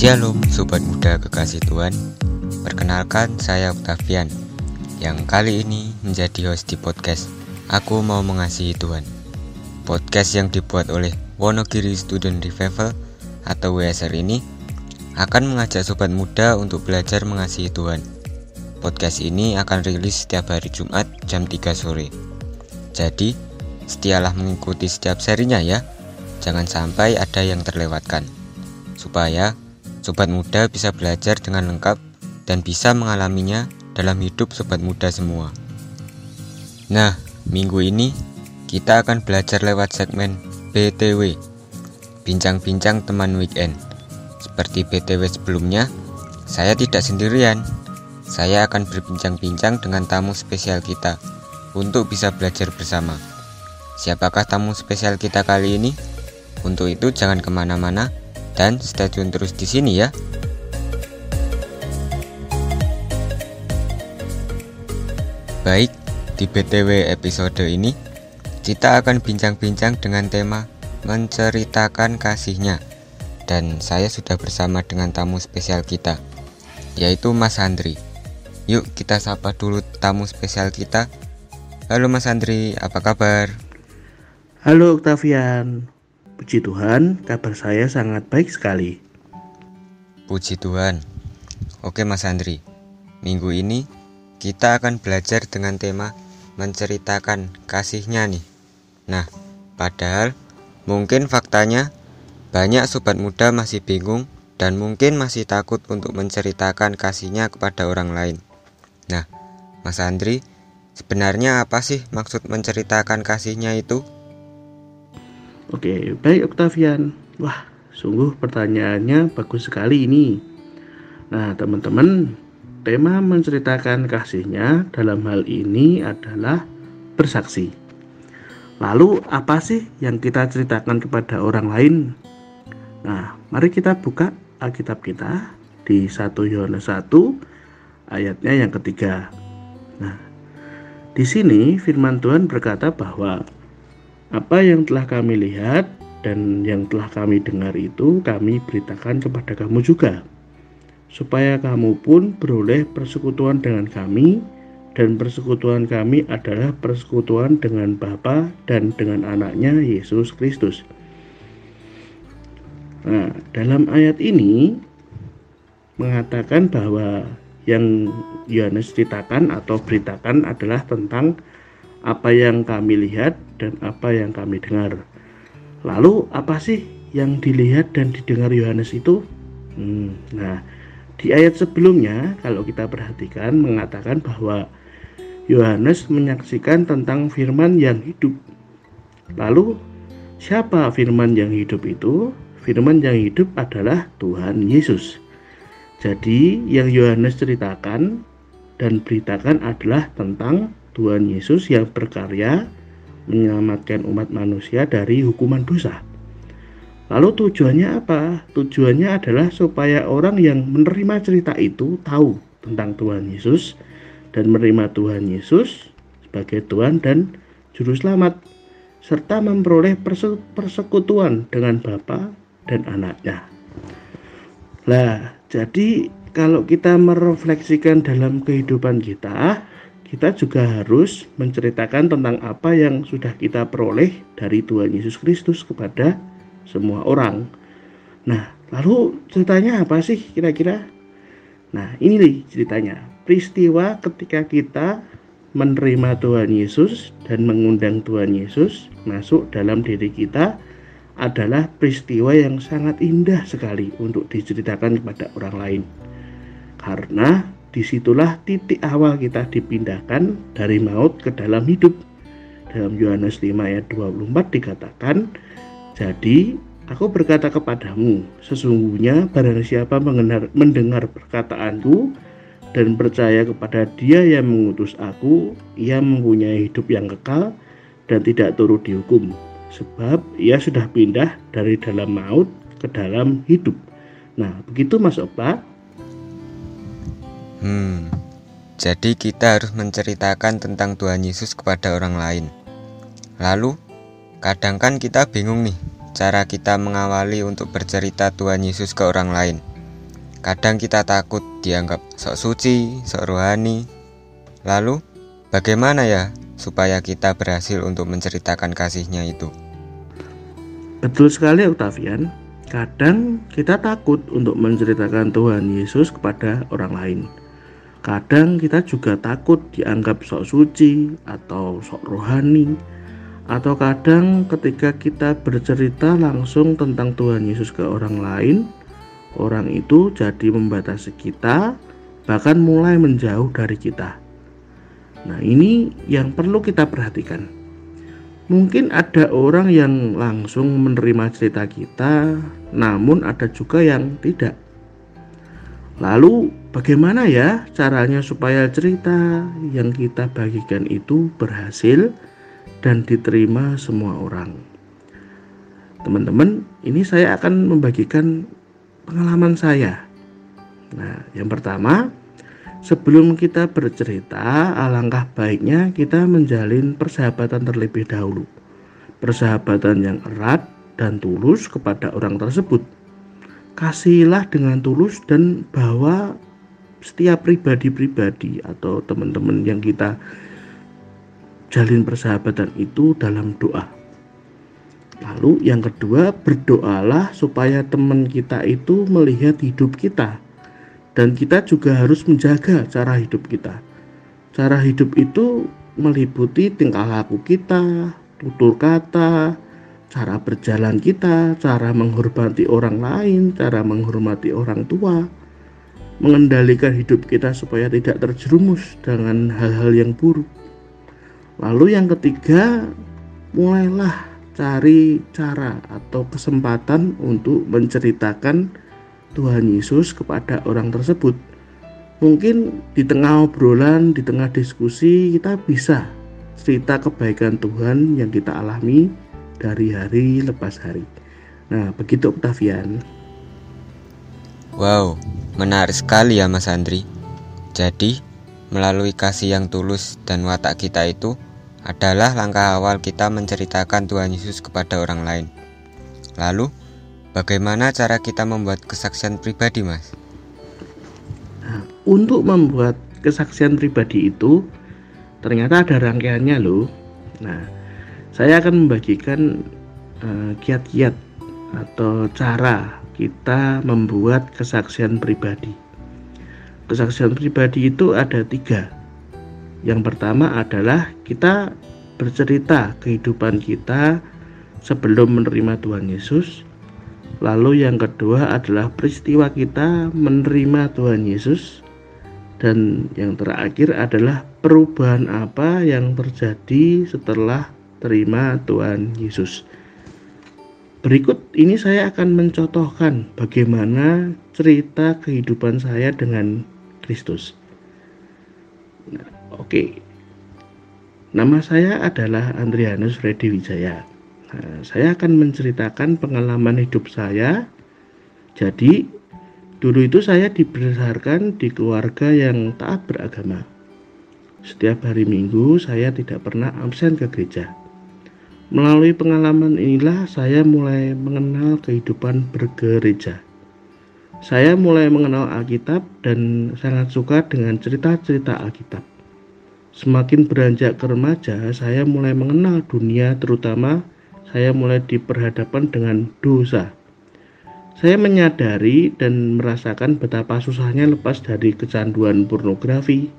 Shalom Sobat Muda Kekasih Tuhan Perkenalkan saya Octavian Yang kali ini menjadi host di podcast Aku Mau Mengasihi Tuhan Podcast yang dibuat oleh Wonogiri Student Revival atau WSR ini akan mengajak sobat muda untuk belajar mengasihi Tuhan. Podcast ini akan rilis setiap hari Jumat jam 3 sore. Jadi, setialah mengikuti setiap serinya ya. Jangan sampai ada yang terlewatkan. Supaya sobat muda bisa belajar dengan lengkap dan bisa mengalaminya dalam hidup sobat muda semua. Nah, minggu ini kita akan belajar lewat segmen BTW Bincang-bincang teman weekend Seperti BTW sebelumnya Saya tidak sendirian Saya akan berbincang-bincang dengan tamu spesial kita Untuk bisa belajar bersama Siapakah tamu spesial kita kali ini? Untuk itu jangan ke mana-mana Dan stay tune terus di sini ya Baik, di BTW episode ini kita akan bincang-bincang dengan tema menceritakan kasihnya dan saya sudah bersama dengan tamu spesial kita yaitu Mas Andri. Yuk kita sapa dulu tamu spesial kita. Halo Mas Andri, apa kabar? Halo Octavian. Puji Tuhan, kabar saya sangat baik sekali. Puji Tuhan. Oke Mas Andri. Minggu ini kita akan belajar dengan tema menceritakan kasihnya nih. Nah, padahal mungkin faktanya banyak sobat muda masih bingung dan mungkin masih takut untuk menceritakan kasihnya kepada orang lain. Nah, Mas Andri, sebenarnya apa sih maksud menceritakan kasihnya itu? Oke, baik Octavian. Wah, sungguh pertanyaannya bagus sekali ini. Nah, teman-teman, tema menceritakan kasihnya dalam hal ini adalah bersaksi. Lalu apa sih yang kita ceritakan kepada orang lain? Nah, mari kita buka Alkitab kita di 1 Yohanes 1 ayatnya yang ketiga. Nah, di sini firman Tuhan berkata bahwa apa yang telah kami lihat dan yang telah kami dengar itu kami beritakan kepada kamu juga supaya kamu pun beroleh persekutuan dengan kami dan persekutuan kami adalah persekutuan dengan Bapa dan dengan anaknya Yesus Kristus. Nah, dalam ayat ini mengatakan bahwa yang Yohanes ceritakan atau beritakan adalah tentang apa yang kami lihat dan apa yang kami dengar. Lalu apa sih yang dilihat dan didengar Yohanes itu? Hmm, nah, di ayat sebelumnya kalau kita perhatikan mengatakan bahwa Yohanes menyaksikan tentang firman yang hidup. Lalu, siapa firman yang hidup itu? Firman yang hidup adalah Tuhan Yesus. Jadi, yang Yohanes ceritakan dan beritakan adalah tentang Tuhan Yesus yang berkarya menyelamatkan umat manusia dari hukuman dosa. Lalu tujuannya apa? Tujuannya adalah supaya orang yang menerima cerita itu tahu tentang Tuhan Yesus dan menerima Tuhan Yesus sebagai Tuhan dan Juru Selamat serta memperoleh persekutuan dengan Bapa dan anaknya. Lah, jadi kalau kita merefleksikan dalam kehidupan kita, kita juga harus menceritakan tentang apa yang sudah kita peroleh dari Tuhan Yesus Kristus kepada semua orang. Nah, lalu ceritanya apa sih kira-kira? Nah, ini nih ceritanya peristiwa ketika kita menerima Tuhan Yesus dan mengundang Tuhan Yesus masuk dalam diri kita adalah peristiwa yang sangat indah sekali untuk diceritakan kepada orang lain. Karena di situlah titik awal kita dipindahkan dari maut ke dalam hidup. Dalam Yohanes 5 ayat 24 dikatakan, Jadi aku berkata kepadamu, sesungguhnya barang siapa mendengar perkataanku dan percaya kepada Dia yang mengutus aku, ia mempunyai hidup yang kekal dan tidak turut dihukum, sebab ia sudah pindah dari dalam maut ke dalam hidup. Nah, begitu Mas Opa. Hmm. Jadi kita harus menceritakan tentang Tuhan Yesus kepada orang lain. Lalu, kadang kan kita bingung nih cara kita mengawali untuk bercerita Tuhan Yesus ke orang lain. Kadang kita takut dianggap sok suci, sok rohani. Lalu, bagaimana ya supaya kita berhasil untuk menceritakan kasihnya itu? Betul sekali Octavian. Kadang kita takut untuk menceritakan Tuhan Yesus kepada orang lain. Kadang kita juga takut dianggap sok suci atau sok rohani. Atau kadang ketika kita bercerita langsung tentang Tuhan Yesus ke orang lain, orang itu jadi membatasi kita, bahkan mulai menjauh dari kita. Nah, ini yang perlu kita perhatikan. Mungkin ada orang yang langsung menerima cerita kita, namun ada juga yang tidak. Lalu, bagaimana ya caranya supaya cerita yang kita bagikan itu berhasil dan diterima semua orang? Teman-teman, ini saya akan membagikan pengalaman saya. Nah, yang pertama, sebelum kita bercerita, alangkah baiknya kita menjalin persahabatan terlebih dahulu. Persahabatan yang erat dan tulus kepada orang tersebut. Kasihilah dengan tulus dan bawa setiap pribadi-pribadi atau teman-teman yang kita jalin persahabatan itu dalam doa. Lalu yang kedua, berdoalah supaya teman kita itu melihat hidup kita. Dan kita juga harus menjaga cara hidup kita. Cara hidup itu meliputi tingkah laku kita, tutur kata, cara berjalan kita, cara menghormati orang lain, cara menghormati orang tua, mengendalikan hidup kita supaya tidak terjerumus dengan hal-hal yang buruk. Lalu yang ketiga, mulailah cari cara atau kesempatan untuk menceritakan Tuhan Yesus kepada orang tersebut. Mungkin di tengah obrolan, di tengah diskusi, kita bisa cerita kebaikan Tuhan yang kita alami dari hari lepas hari. Nah, begitu Octavian. Wow, menarik sekali ya Mas Andri. Jadi, melalui kasih yang tulus dan watak kita itu, adalah langkah awal kita menceritakan Tuhan Yesus kepada orang lain. Lalu, bagaimana cara kita membuat kesaksian pribadi, Mas? Untuk membuat kesaksian pribadi itu ternyata ada rangkaiannya loh. Nah, saya akan membagikan eh, kiat-kiat uh, atau cara kita membuat kesaksian pribadi. Kesaksian pribadi itu ada tiga yang pertama adalah kita bercerita kehidupan kita sebelum menerima Tuhan Yesus. Lalu yang kedua adalah peristiwa kita menerima Tuhan Yesus. Dan yang terakhir adalah perubahan apa yang terjadi setelah terima Tuhan Yesus. Berikut ini saya akan mencontohkan bagaimana cerita kehidupan saya dengan Kristus. Nah, Oke, nama saya adalah Andrianus Freddy Wijaya. Nah, saya akan menceritakan pengalaman hidup saya. Jadi, dulu itu saya dibesarkan di keluarga yang taat beragama. Setiap hari Minggu saya tidak pernah absen ke gereja. Melalui pengalaman inilah saya mulai mengenal kehidupan bergereja. Saya mulai mengenal Alkitab dan sangat suka dengan cerita-cerita Alkitab. Semakin beranjak ke remaja, saya mulai mengenal dunia, terutama saya mulai diperhadapkan dengan dosa. Saya menyadari dan merasakan betapa susahnya lepas dari kecanduan pornografi,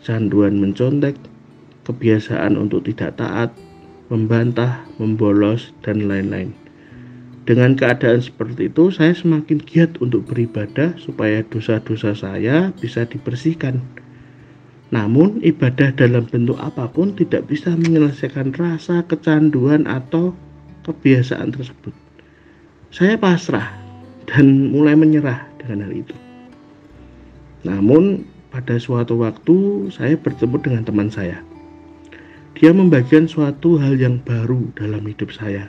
kecanduan mencontek, kebiasaan untuk tidak taat, membantah, membolos, dan lain-lain. Dengan keadaan seperti itu, saya semakin giat untuk beribadah supaya dosa-dosa saya bisa dibersihkan namun, ibadah dalam bentuk apa pun tidak bisa menyelesaikan rasa kecanduan atau kebiasaan tersebut. Saya pasrah dan mulai menyerah dengan hal itu. Namun, pada suatu waktu saya bertemu dengan teman saya. Dia membagikan suatu hal yang baru dalam hidup saya.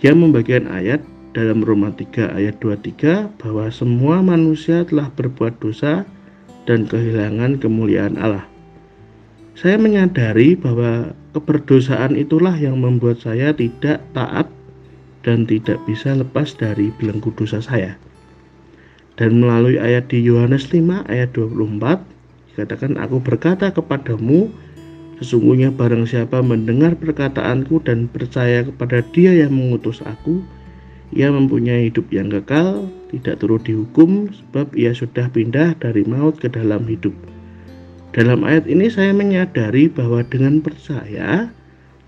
Dia membagikan ayat dalam Roma 3 ayat 23 bahwa semua manusia telah berbuat dosa dan kehilangan kemuliaan Allah. Saya menyadari bahwa keberdosaan itulah yang membuat saya tidak taat dan tidak bisa lepas dari belenggu dosa saya. Dan melalui ayat di Yohanes 5 ayat 24 dikatakan aku berkata kepadamu sesungguhnya barang siapa mendengar perkataanku dan percaya kepada dia yang mengutus aku ia mempunyai hidup yang kekal, tidak turut dihukum sebab ia sudah pindah dari maut ke dalam hidup. Dalam ayat ini saya menyadari bahwa dengan percaya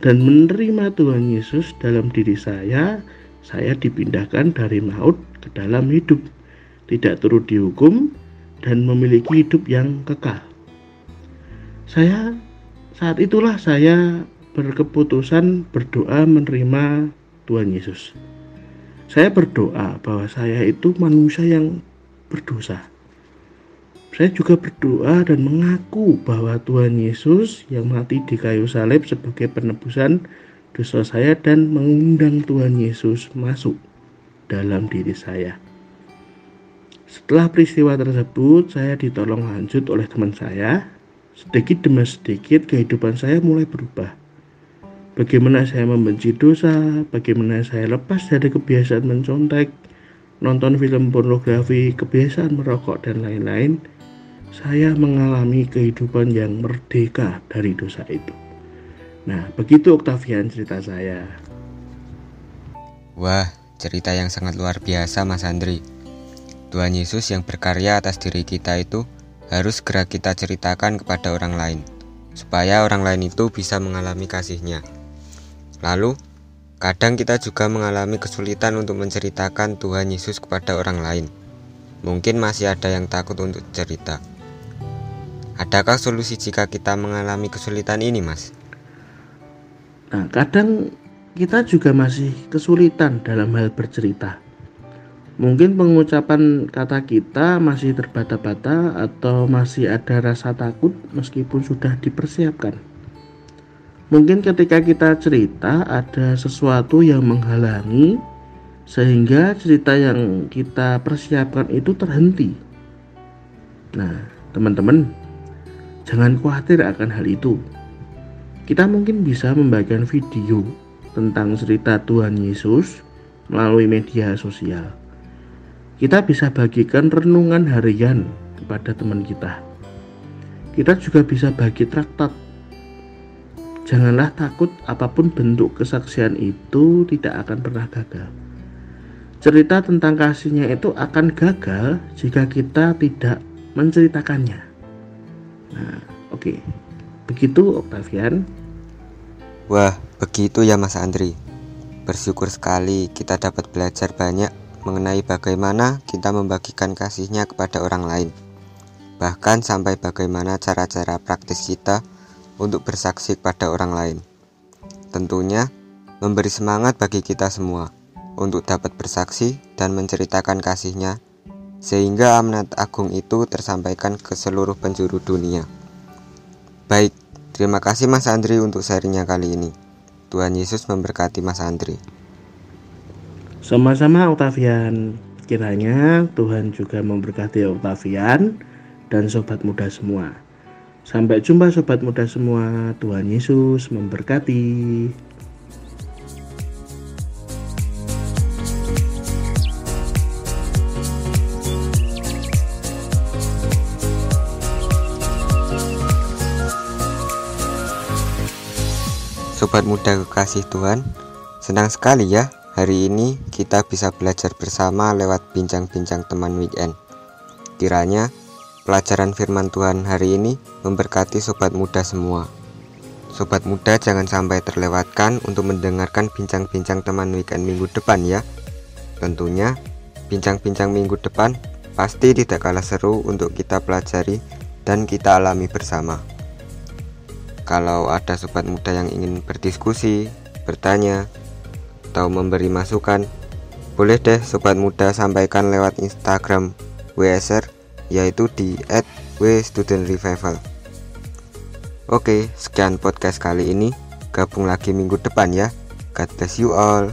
dan menerima Tuhan Yesus dalam diri saya, saya dipindahkan dari maut ke dalam hidup, tidak turut dihukum dan memiliki hidup yang kekal. Saya saat itulah saya berkeputusan berdoa menerima Tuhan Yesus. Saya berdoa bahwa saya itu manusia yang berdosa. Saya juga berdoa dan mengaku bahwa Tuhan Yesus yang mati di kayu salib sebagai penebusan dosa saya dan mengundang Tuhan Yesus masuk dalam diri saya. Setelah peristiwa tersebut, saya ditolong lanjut oleh teman saya. Sedikit demi sedikit kehidupan saya mulai berubah bagaimana saya membenci dosa, bagaimana saya lepas dari kebiasaan mencontek, nonton film pornografi, kebiasaan merokok, dan lain-lain, saya mengalami kehidupan yang merdeka dari dosa itu. Nah, begitu Octavian cerita saya. Wah, cerita yang sangat luar biasa Mas Andri. Tuhan Yesus yang berkarya atas diri kita itu harus segera kita ceritakan kepada orang lain, supaya orang lain itu bisa mengalami kasihnya. Lalu, kadang kita juga mengalami kesulitan untuk menceritakan Tuhan Yesus kepada orang lain. Mungkin masih ada yang takut untuk cerita. Adakah solusi jika kita mengalami kesulitan ini, Mas? Nah, kadang kita juga masih kesulitan dalam hal bercerita. Mungkin pengucapan kata kita masih terbata-bata atau masih ada rasa takut meskipun sudah dipersiapkan. Mungkin ketika kita cerita ada sesuatu yang menghalangi sehingga cerita yang kita persiapkan itu terhenti. Nah, teman-teman, jangan khawatir akan hal itu. Kita mungkin bisa membagikan video tentang cerita Tuhan Yesus melalui media sosial. Kita bisa bagikan renungan harian kepada teman kita. Kita juga bisa bagi traktat Janganlah takut apa pun bentuk kesaksian itu tidak akan pernah gagal. Cerita tentang kasihnya itu akan gagal jika kita tidak menceritakannya. Nah, oke. Okay. Begitu Octavian. Wah, begitu ya Mas Andri. Bersyukur sekali kita dapat belajar banyak mengenai bagaimana kita membagikan kasihnya kepada orang lain. Bahkan sampai bagaimana cara-cara praktis kita untuk bersaksi kepada orang lain. Tentunya memberi semangat bagi kita semua untuk dapat bersaksi dan menceritakan kasihnya sehingga amanat agung itu tersampaikan ke seluruh penjuru dunia. Baik, terima kasih Mas Andri untuk sharingnya kali ini. Tuhan Yesus memberkati Mas Andri. Sama-sama Octavian. Kiranya Tuhan juga memberkati Octavian dan sobat muda semua. Sampai jumpa sobat muda semua. Tuhan Yesus memberkati. Sobat muda kekasih Tuhan, senang sekali ya hari ini kita bisa belajar bersama lewat bincang-bincang teman weekend. Kiranya Pelajaran firman Tuhan hari ini memberkati sobat muda semua. Sobat muda jangan sampai terlewatkan untuk mendengarkan bincang-bincang teman weekend minggu depan ya. Tentunya, bincang-bincang minggu depan pasti tidak kalah seru untuk kita pelajari dan kita alami bersama. Kalau ada sobat muda yang ingin berdiskusi, bertanya, atau memberi masukan, boleh deh sobat muda sampaikan lewat Instagram WSR yaitu di @w_student_revival. Oke, sekian podcast kali ini. Gabung lagi minggu depan ya. God bless you all.